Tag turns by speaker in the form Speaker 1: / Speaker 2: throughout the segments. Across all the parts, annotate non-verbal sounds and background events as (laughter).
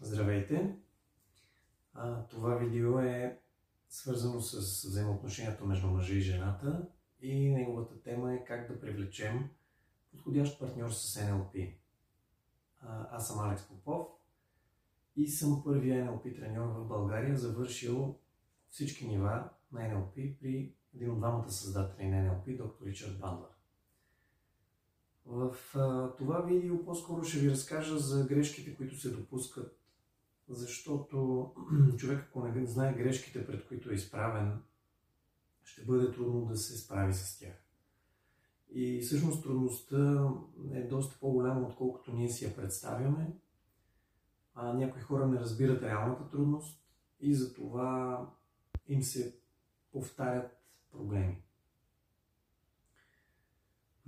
Speaker 1: Здравейте! А, това видео е свързано с взаимоотношенията между мъжа и жената и неговата тема е как да привлечем подходящ партньор с NLP. А, аз съм Алекс Попов и съм първия NLP треньор в България, завършил всички нива на NLP при един от двамата създатели на NLP, доктор Ричард Бандлер. В а, това видео по-скоро ще ви разкажа за грешките, които се допускат, защото (clears throat) човек, ако не знае грешките, пред които е изправен, ще бъде трудно да се справи с тях. И всъщност трудността е доста по-голяма, отколкото ние си я представяме. А, някои хора не разбират реалната трудност и затова им се повтарят проблеми.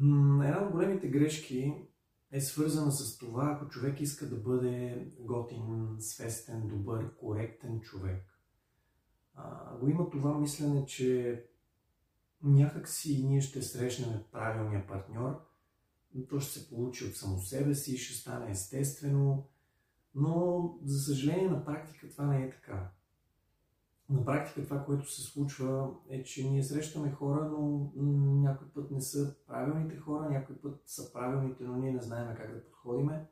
Speaker 1: Една от големите грешки е свързана с това, ако човек иска да бъде готин, свестен, добър, коректен човек. А, има това мислене, че някак си ние ще срещнем правилния партньор, то ще се получи от само себе си, ще стане естествено, но за съжаление на практика това не е така на практика това, което се случва е, че ние срещаме хора, но някой път не са правилните хора, някой път са правилните, но ние не знаем как да подходиме.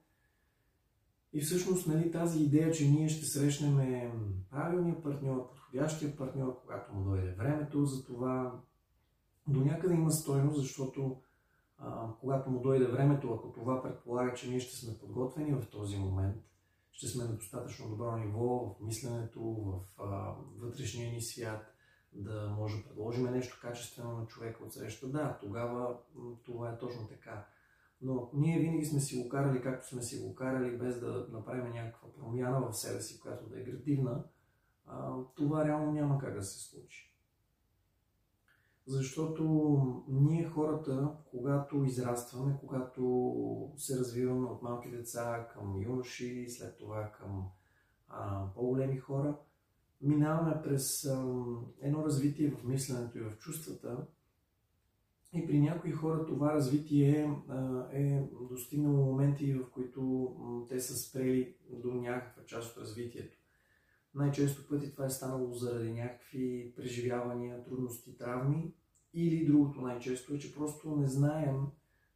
Speaker 1: И всъщност нали, тази идея, че ние ще срещнем правилния партньор, подходящия партньор, когато му дойде времето, за това до някъде има стойност, защото а, когато му дойде времето, ако това предполага, че ние ще сме подготвени в този момент, ще сме на достатъчно добро ниво в мисленето, в а, вътрешния ни свят, да може да предложим нещо качествено на човека от среща. Да, тогава това е точно така. Но ние винаги сме си го карали както сме си го карали, без да направим някаква промяна в себе си, която да е градивна, а, това реално няма как да се случи. Защото ние хората, когато израстваме, когато се развиваме от малки деца към юноши, след това към а, по-големи хора, минаваме през а, едно развитие в мисленето и в чувствата. И при някои хора това развитие а, е достигнало моменти, в които те са спрели до някаква част от развитието. Най-често пъти това е станало заради някакви преживявания, трудности, травми или другото най-често е, че просто не знаем,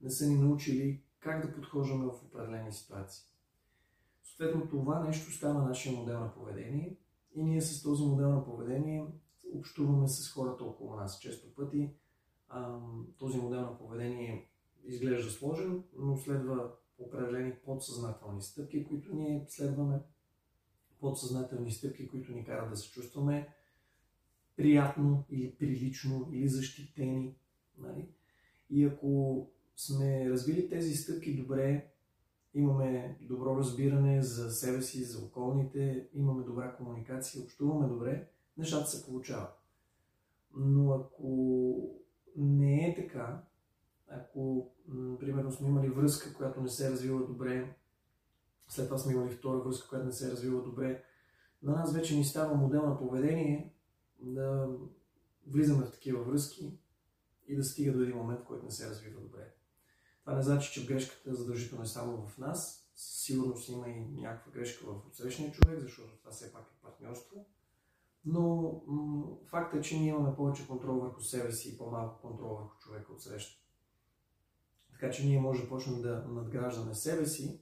Speaker 1: не са ни научили как да подхождаме в определени ситуации. Съответно, това нещо става нашия модел на поведение и ние с този модел на поведение общуваме с хората около нас. Често пъти този модел на поведение изглежда сложен, но следва определени подсъзнателни стъпки, които ние следваме, подсъзнателни стъпки, които ни карат да се чувстваме приятно или прилично или защитени. Нали? И ако сме развили тези стъпки добре, имаме добро разбиране за себе си, за околните, имаме добра комуникация, общуваме добре, нещата се получават. Но ако не е така, ако, примерно, сме имали връзка, която не се е развила добре, след това сме имали втора връзка, която не се е развила добре, на нас вече ни става модел на поведение, да влизаме в такива връзки и да стига до един момент, в който не се развива добре. Това не значи, че грешката задължително е само в нас. Сигурно си има и някаква грешка в отсрещния човек, защото това все пак е партньорство. Но м- факт е, че ние имаме повече контрол върху себе си и по-малко контрол върху човека от среща. Така че ние може да почнем да надграждаме себе си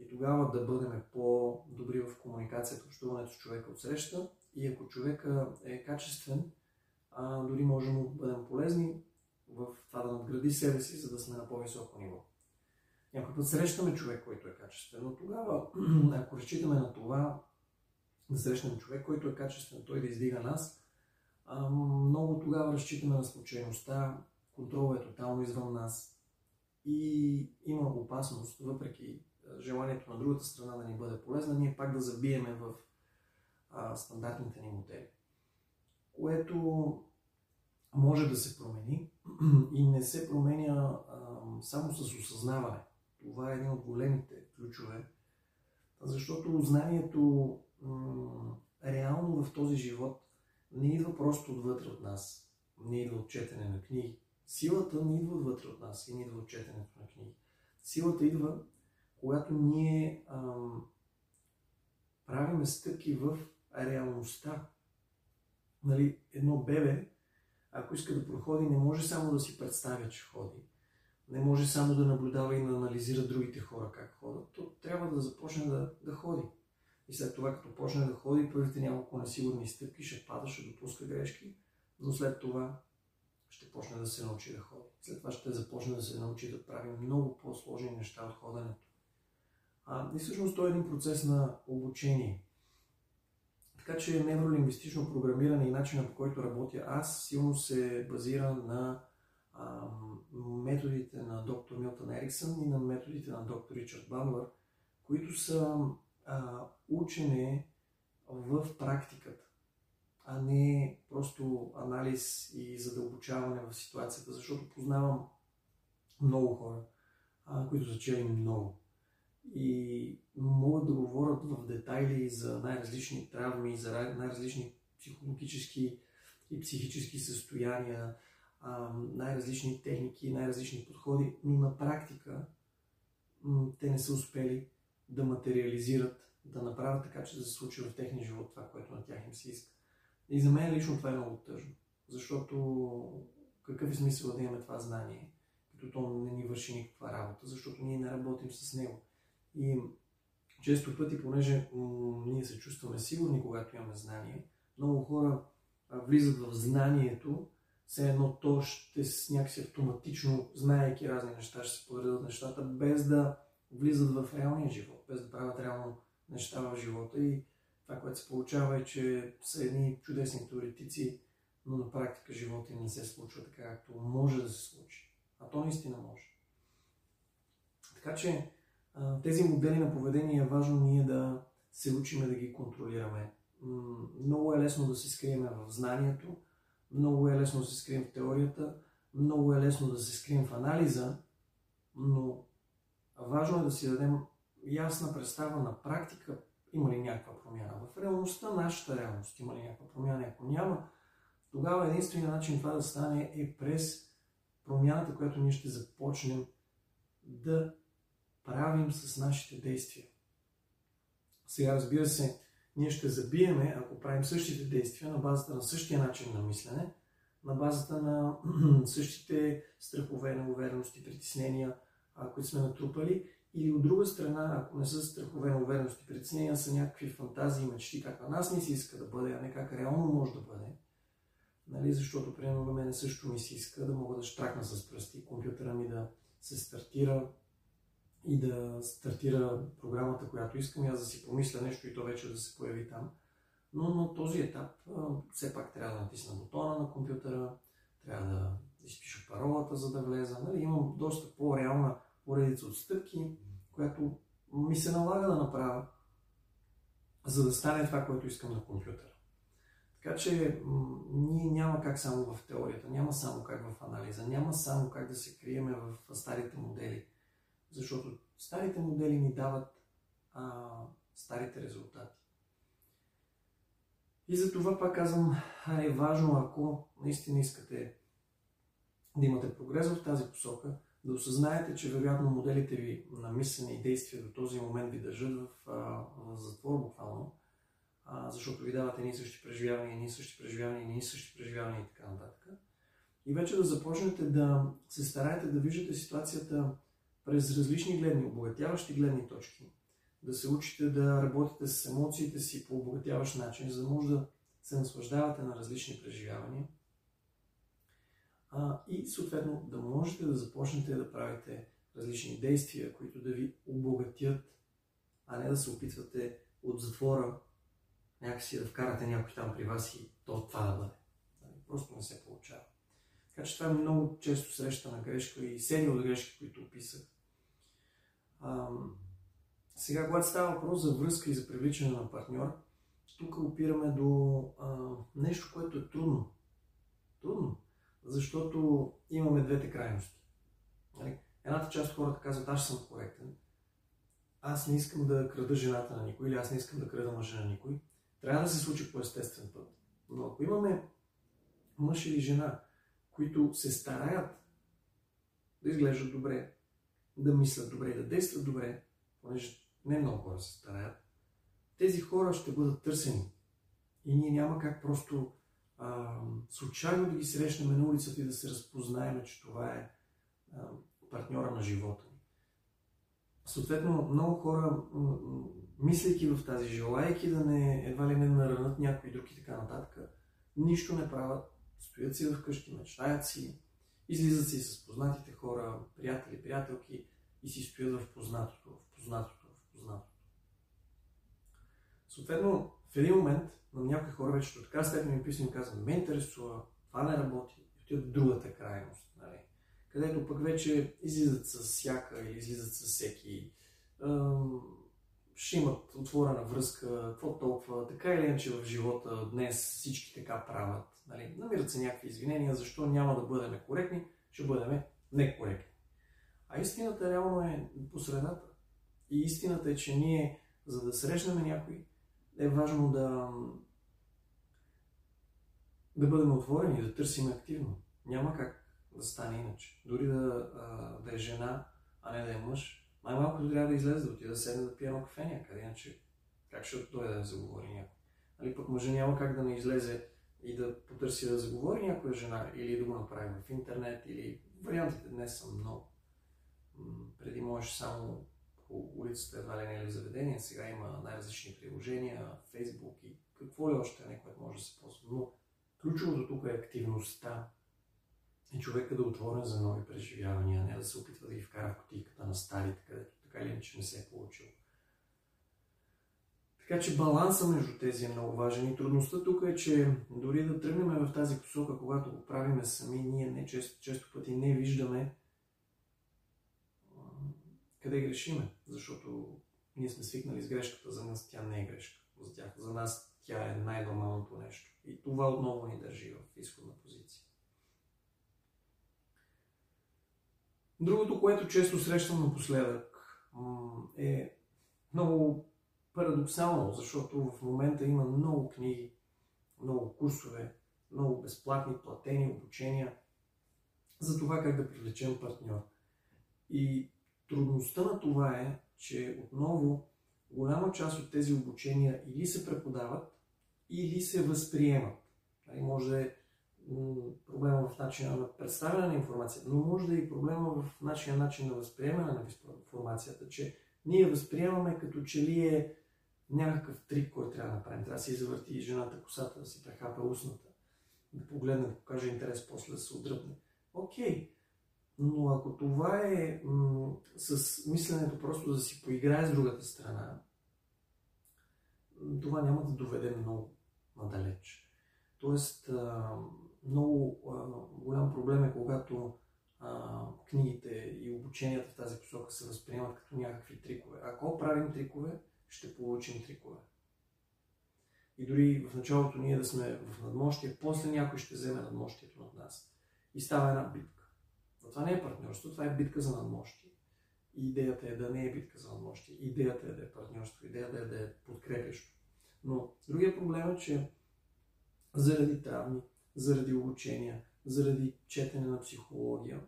Speaker 1: и тогава да бъдем по-добри в комуникацията, общуването с човека от среща и ако човека е качествен, а, дори можем да бъдем полезни в това да надгради себе си, за да сме на по-високо ниво. Някой път срещаме човек, който е качествен, но тогава, (clears throat) ако разчитаме на това, да срещнем човек, който е качествен, той да издига нас, много тогава разчитаме на случайността, контролът е тотално извън нас и има опасност, въпреки желанието на другата страна да ни бъде полезна, ние пак да забиеме в а, стандартните ни модели. Което може да се промени (clears throat) и не се променя а, само с осъзнаване. Това е един от големите ключове, защото знанието м- реално в този живот не идва просто отвътре от нас, не идва от четене на книги. Силата не идва отвътре от нас и не идва от четенето на книги. Силата идва, когато ние ам, правиме стъпки в реалността. Нали, едно бебе, ако иска да проходи, не може само да си представя, че ходи. Не може само да наблюдава и да анализира другите хора как ходят. То трябва да започне да, да ходи. И след това, като почне да ходи, първите няколко несигурни стъпки ще пада, ще допуска грешки, но след това ще почне да се научи да ходи. След това ще започне да се научи да прави много по-сложни неща от ходенето. А, и всъщност това е един процес на обучение. Така че невролингвистично програмиране и начина по който работя аз силно се базира на а, методите на доктор Милтън Ериксън и на методите на доктор Ричард Банвър, които са а, учене в практиката, а не просто анализ и задълбочаване в ситуацията, защото познавам много хора, а, които са чели много и могат да говорят в детайли за най-различни травми, за най-различни психологически и психически състояния, най-различни техники, най-различни подходи, но на практика те не са успели да материализират, да направят така, че да се случи в техния живот това, което на тях им се иска. И за мен лично това е много тъжно, защото какъв е смисъл да имаме това знание, като то не ни върши никаква работа, защото ние не работим с него. И често пъти, понеже м- ние се чувстваме сигурни, когато имаме знание, много хора а, влизат в знанието, все едно то ще някакси автоматично, знаеки разни неща, ще се подредат нещата, без да влизат в реалния живот, без да правят реално неща в живота и това, което се получава е, че са едни чудесни теоретици, но на практика живота не се случва така, както може да се случи. А то наистина може. Така че тези модели на поведение е важно ние да се учиме да ги контролираме. Много е лесно да се скрием в знанието, много е лесно да се скрием в теорията, много е лесно да се скрием в анализа, но важно е да си дадем ясна представа на практика, има ли някаква промяна. В реалността, нашата реалност, има ли някаква промяна. Ако няма, тогава единственият начин това да стане е през промяната, която ние ще започнем да правим с нашите действия. Сега, разбира се, ние ще забиеме, ако правим същите действия на базата на същия начин на мислене, на базата на (clears throat) същите страхове, неуверености, притеснения, които сме натрупали, или от друга страна, ако не са страхове, неуверености, притеснения, са някакви фантазии, мечти, как на нас не си иска да бъде, а не как реално може да бъде. Нали? Защото, примерно, на мен също ми се иска да мога да штракна с пръсти, компютъра ми да се стартира, и да стартира програмата, която искам, аз да си помисля нещо и то вече да се появи там. Но на този етап все пак трябва да натисна бутона на компютъра, трябва да изпиша паролата, за да влеза. Нали, имам доста по-реална поредица от стъпки, която ми се налага да направя, за да стане това, което искам на компютъра. Така че ние няма как само в теорията, няма само как в анализа, няма само как да се криеме в старите модели защото старите модели ни дават а, старите резултати. И за това пак казвам, е важно, ако наистина искате да имате прогрес в тази посока, да осъзнаете, че вероятно моделите ви на мислене и действия до този момент ви държат в, в затвор буквално, а, защото ви дават едни същи преживявания, едни същи преживявания, едни същи преживявания и така нататък. И вече да започнете да се стараете да виждате ситуацията през различни гледни, обогатяващи гледни точки, да се учите да работите с емоциите си по обогатяващ начин, за да може да се наслаждавате на различни преживявания а, и съответно да можете да започнете да правите различни действия, които да ви обогатят, а не да се опитвате от затвора някакси да вкарате някой там при вас и то това да бъде. Нали, просто не се получава. Така че това е много често срещана грешка и серия от грешки, които описах. А, сега, когато става въпрос за връзка и за привличане на партньор, тук опираме до а, нещо, което е трудно. Трудно. Защото имаме двете крайности. Нали? Едната част от хората казват, аз съм коректен. Аз не искам да крада жената на никой или аз не искам да крада мъжа на никой. Трябва да се случи по естествен път. Но ако имаме мъж или жена, които се стараят да изглеждат добре, да мислят добре, да действат добре, понеже не много хора се стараят, тези хора ще бъдат търсени. И ние няма как просто а, случайно да ги срещнем на улицата и да се разпознаем, че това е а, партньора на живота ни. Съответно, много хора, мислейки в тази, желайки да не едва ли не наранат някой друг и така нататък, нищо не правят, стоят си вкъщи, мечтаят си, излизат си с познатите хора, приятели, приятелки и си стоят в познатото, в познатото, в познатото. Съответно, в един момент на някои хора вече до така степен ми писано и казват, ме интересува, това не работи, и отиват в другата крайност, нали? където пък вече излизат с всяка или излизат с всеки, ще имат отворена връзка, какво толкова, така или иначе в живота днес всички така правят. Нали? Намират се някакви извинения, защо няма да бъдем коректни, ще бъдем некоректни. А истината реално е по средата. И истината е, че ние, за да срещнем някой, е важно да, да бъдем отворени, да търсим активно. Няма как да стане иначе. Дори да, да е жена, а не да е мъж, най-малкото трябва да излезе, да отиде да седне да пие едно кафе някъде, иначе как ще дойде да заговори някой. Нали, пък мъжа няма как да не излезе и да потърси да заговори някоя жена или да го направи в интернет или вариантите днес са много. Преди можеш само по улицата едва ли не в заведение, сега има най-различни приложения, Фейсбук и какво ли още не, което може да се ползва. Но ключовото тук е активността и човека да е отворен за нови преживявания, не да се опитва да ги вкара в котийката на старите, където така или иначе не се е получил. Така че баланса между тези е много важен и трудността тук е, че дори да тръгнем в тази посока, когато го правиме сами, ние не често, често пъти не виждаме къде грешиме, защото ние сме свикнали с грешката, за нас тя не е грешка. За, тях, за нас тя е най-нормалното нещо. И това отново ни държи в изходна позиция. Другото, което често срещам напоследък, е много парадоксално, защото в момента има много книги, много курсове, много безплатни, платени обучения за това как да привлечем партньор. И трудността на това е, че отново голяма част от тези обучения или се преподават, или се възприемат. Нали, може да е проблема в начина на представяне на информацията, но може да е и проблема в нашия начин на възприемане на информацията, че ние възприемаме като че ли е някакъв трик, който трябва да направим. Трябва да си завърти жената косата, да си прехапа устната, да погледне, да покаже интерес, после да се отдръпне. Окей, но ако това е м- с мисленето просто да си поиграе с другата страна, това няма да доведе много надалеч. Тоест, много голям проблем е, когато а, книгите и обученията в тази посока се възприемат като някакви трикове. Ако правим трикове, ще получим трикове. И дори в началото ние да сме в надмощие, после някой ще вземе надмощието над нас. И става една битка. Но това не е партньорство, това е битка за надмощие. И идеята е да не е битка за надмощие. Идеята е да е партньорство, идеята е да е подкрепящо. Но другия проблем е, че заради травми, заради обучения, заради четене на психология,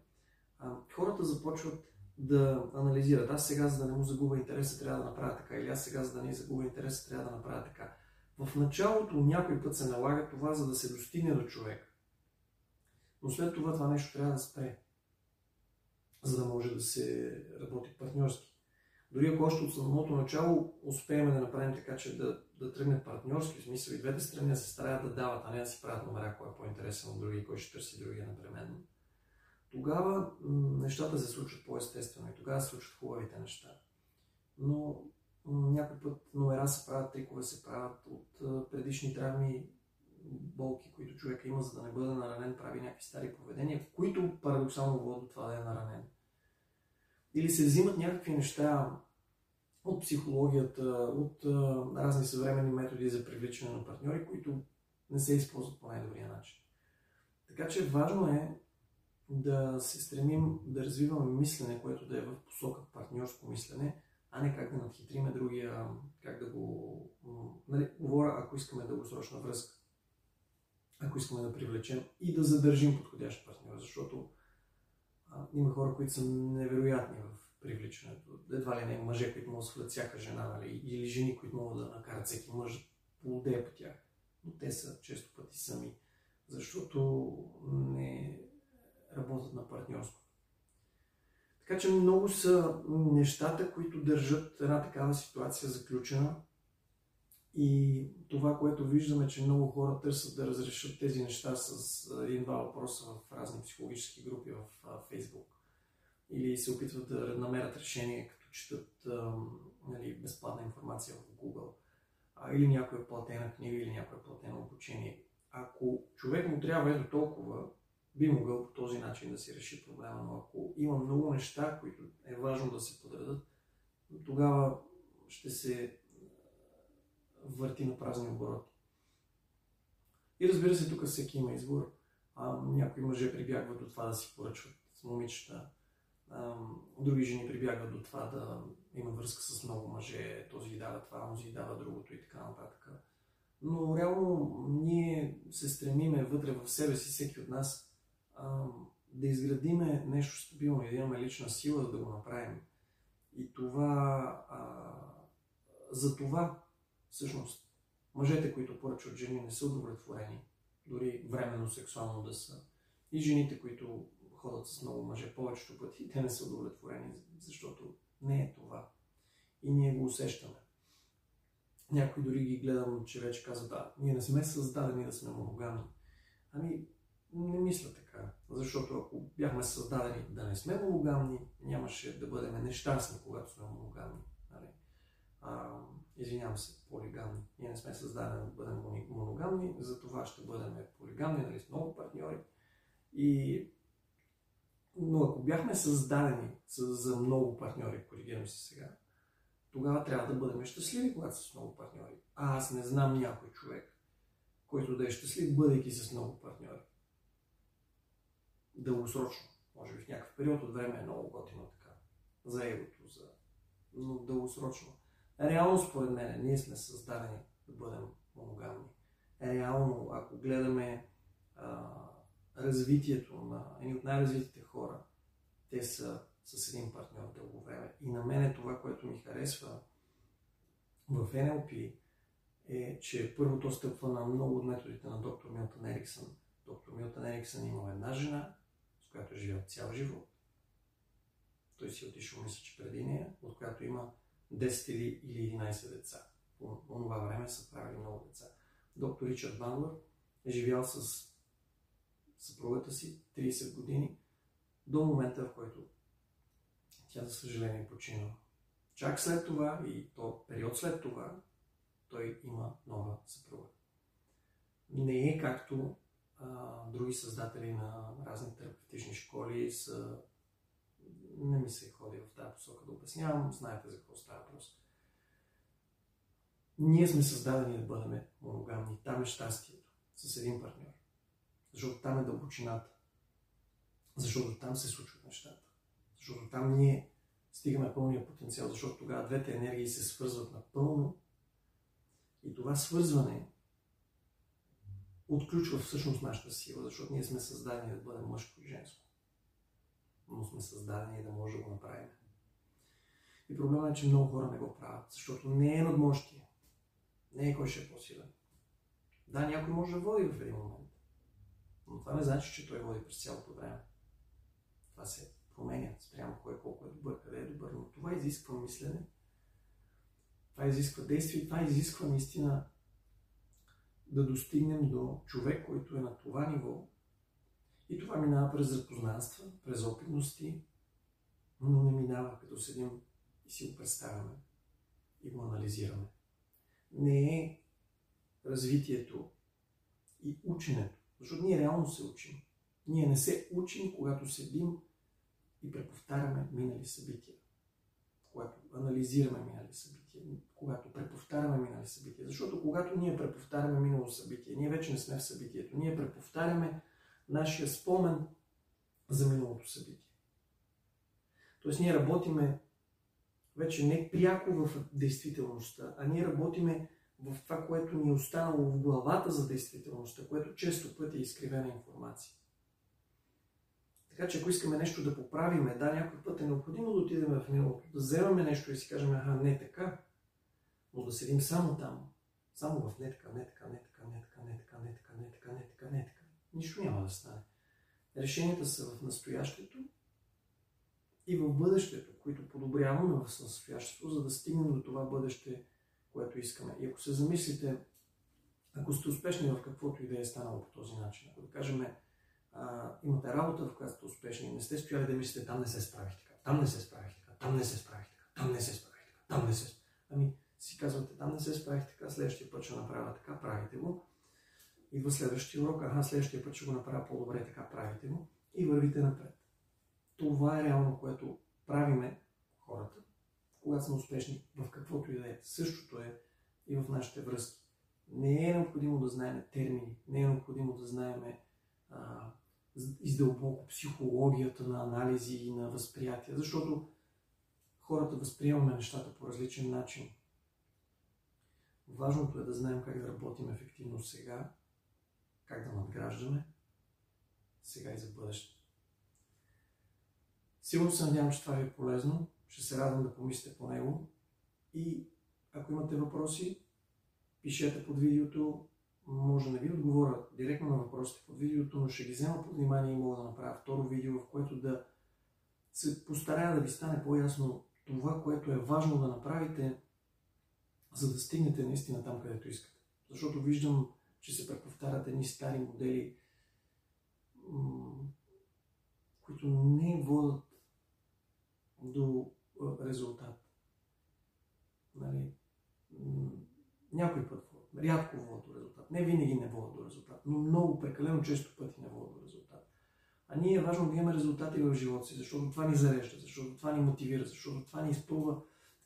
Speaker 1: хората започват да анализират. Аз сега, за да не му загубя интереса, трябва да направя така. Или аз сега, за да не загубя интереса, трябва да направя така. В началото някой път се налага това, за да се достигне до човек. Но след това това нещо трябва да спре, за да може да се работи партньорски. Дори ако още от самото начало успеем да направим така, че да, да тръгне партньорски, в смисъл и двете страни да се стараят да дават, а не да си правят номера, кой е по-интересен от другия, кой ще търси другия непременно, тогава нещата се случват по-естествено и тогава се случват хубавите неща. Но някой път номера се правят, трикове се правят от предишни травми, болки, които човека има, за да не бъде наранен, прави някакви стари поведения, които парадоксално водят това да е наранен. Или се взимат някакви неща от психологията, от разни съвременни методи за привличане на партньори, които не се използват по най-добрия начин. Така че важно е да се стремим да развиваме мислене, което да е в посока партньорско мислене, а не как да надхитриме другия, как да го... Нали, говоря, ако искаме дългосрочна връзка, ако искаме да привлечем и да задържим подходящ партньор, защото а, има хора, които са невероятни в привличането. Едва ли не мъже, които могат да свалят всяка жена, нали? или жени, които могат да накарат всеки мъж полудея по тях. Но те са често пъти сами, защото не работят на партньорство. Така че много са нещата, които държат една такава ситуация заключена. И това, което виждаме, че много хора търсят да разрешат тези неща с един-два въпроса в разни психологически групи в Facebook. Или се опитват да намерят решение, като четат нали, безплатна информация в Google. или някоя платена книга, или някое платено обучение. Ако човек му трябва ето толкова, би могъл по този начин да си реши проблема, но ако има много неща, които е важно да се подредат, тогава ще се върти на празни обороти. И разбира се, тук всеки има избор. А, някои мъже прибягват до това да си поръчват с момичета, а, други жени прибягват до това да има връзка с много мъже, този ги дава това, този ги дава другото и така нататък. Но реално ние се стремиме вътре в себе си, всеки от нас, а, да изградиме нещо стабилно и да имаме лична сила, да го направим. И това, а, за това, всъщност, мъжете, които поръчват жени, не са удовлетворени, дори временно сексуално да са. И жените, които ходят с много мъже повечето пъти, (laughs) те не са удовлетворени, защото не е това. И ние го усещаме. Някои дори ги гледам, че вече казват, да, ние не сме създадени да сме моногамни. Ами, не мисля така, защото ако бяхме създадени да не сме моногамни, нямаше да бъдем нещастни, когато сме моногамни. Нали? Извинявам се, полигамни. Ние не сме създадени да бъдем моногамни, за това ще бъдем полигамни, нали, с много партньори. И... Но ако бяхме създадени за много партньори, коригирам се сега, тогава трябва да бъдем щастливи, когато са с много партньори. А аз не знам някой човек, който да е щастлив, бъдейки с много партньори дългосрочно. Може би в някакъв период от време е много готино така. За егото, за... но дългосрочно. Реално, според мен, ние сме създадени да бъдем моногамни. Реално, ако гледаме а, развитието на едни от най-развитите хора, те са с един партньор дълго време. И на мен е това, което ми харесва в NLP, е, че първото стъпва на много от методите на доктор Милтон Ериксън. Доктор Милтон Ериксън има една жена, която е цял живот. Той си е отишъл, мисля, че преди нея, от която има 10 или 11 деца. По това време са правили много деца. Доктор Ричард Бандлър е живял с съпругата си 30 години до момента, в който тя, за съжаление, почина. Чак след това и то период след това, той има нова съпруга. Не е както други създатели на разни терапевтични школи са... Не ми се ходи в тази посока да обяснявам, знаете за какво става въпрос. Ние сме създадени да бъдем моногамни. Там е щастието с един партньор. Защото там е дълбочината. Защото там се случват нещата. Защото там ние стигаме пълния потенциал, защото тогава двете енергии се свързват напълно. И това свързване отключва всъщност нашата сила, защото ние сме създадени да бъдем мъжко и женско. Но сме създадени да може да го направим. И проблемът е, че много хора не го правят, защото не е надмощие. Не е кой ще е по-силен. Да, някой може да води в един момент. Но това не значи, че той води през цялото време. Това се променя спрямо кой колко е добър, къде е добър. Но това изисква мислене, това изисква действие, това изисква наистина да достигнем до човек, който е на това ниво. И това минава през запознанства, през опитности, но не минава като седим и си го представяме и го анализираме. Не е развитието и ученето, защото ние реално се учим. Ние не се учим, когато седим и преповтаряме минали събития, когато анализираме минали събития, когато преповтаряме минали събития. Защото когато ние преповтаряме минало събитие, ние вече не сме в събитието. Ние преповтаряме нашия спомен за миналото събитие. Тоест ние работиме вече не пряко в действителността, а ние работиме в това, което ни е останало в главата за действителността, което често пъти е изкривена информация. Така че ако искаме нещо да поправиме, да, някой път е необходимо да отидем в миналото, да вземем нещо и си кажем, аха, не така, но да седим само там, само в не така, не така, не така, не така, не така, не така, не така, не така, не така. Нищо няма да стане. Решенията са в настоящето и в бъдещето, които подобряваме в настоящето, за да стигнем до това бъдеще, което искаме. И ако се замислите, ако сте успешни в каквото и да е станало по този начин, ако да кажем, а, имате работа, в която сте успешни не сте стояли да мислите, там не се справих така, там не се справих така, там не се справих така, там не се справих така, там не се Ами, си казвате, там не се справих така, следващия път ще направя така, правите го. Идва следващия урок, аха, следващия път ще го направя по-добре, така правите го и вървите напред. Това е реално, което правиме хората, когато сме успешни в каквото и да е. Същото е и в нашите връзки. Не е необходимо да знаем термини, не е необходимо да знаем издълбоко психологията на анализи и на възприятия, защото хората възприемаме нещата по различен начин. Важното е да знаем как да работим ефективно сега, как да надграждаме сега и за бъдеще. Сигурно се надявам, че това ви е полезно. Ще се радвам да помислите по него. И ако имате въпроси, пишете под видеото. Може да ви отговоря директно на въпросите под видеото, но ще ги взема под внимание и мога да направя второ видео, в което да се постарая да ви стане по-ясно това, което е важно да направите, за да стигнете наистина там, където искате. Защото виждам, че се преповтарят едни стари модели, които не водят до резултат. Нали? Някой път водят, рядко водят до резултат. Не винаги не водят до резултат, но много прекалено често пъти не водят до резултат. А ние е важно да имаме резултати в живота си, защото това ни зарежда, защото това ни мотивира, защото това ни изпълва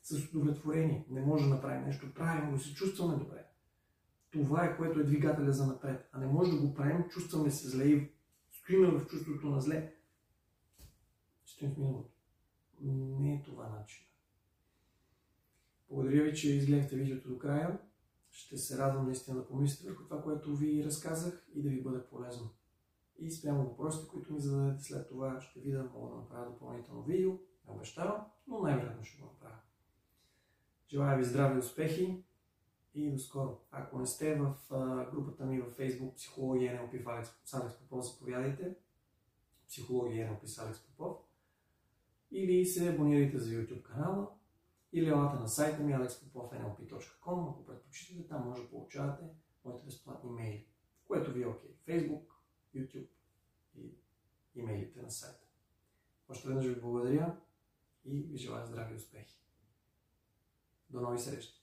Speaker 1: с удовлетворение. Не може да направим нещо правилно и се чувстваме добре. Това е което е двигателя за напред. А не може да го правим, чувстваме се зле и стоиме в чувството на зле. Стоим в миналото. Не е това начин. Благодаря ви, че изгледахте видеото до края. Ще се радвам наистина да помислите върху това, което ви разказах и да ви бъде полезно. И спрямо въпросите, които ми зададете след това, ще видя, мога да направя допълнително видео. Не обещавам, но най-вероятно ще го направя. Желая ви здраве и успехи и до скоро. Ако не сте в групата ми във Facebook Психология НЛП с Алекс Попов, заповядайте. Психология НЛП с Алекс Попов. Или се абонирайте за YouTube канала, или елате на сайта ми alexpopovnlp.com, ако предпочитате, там може да получавате моите безплатни имейли, което ви е окей. Facebook, YouTube и имейлите на сайта. Още веднъж ви благодаря и ви желая здрави успехи. do 9 e 3.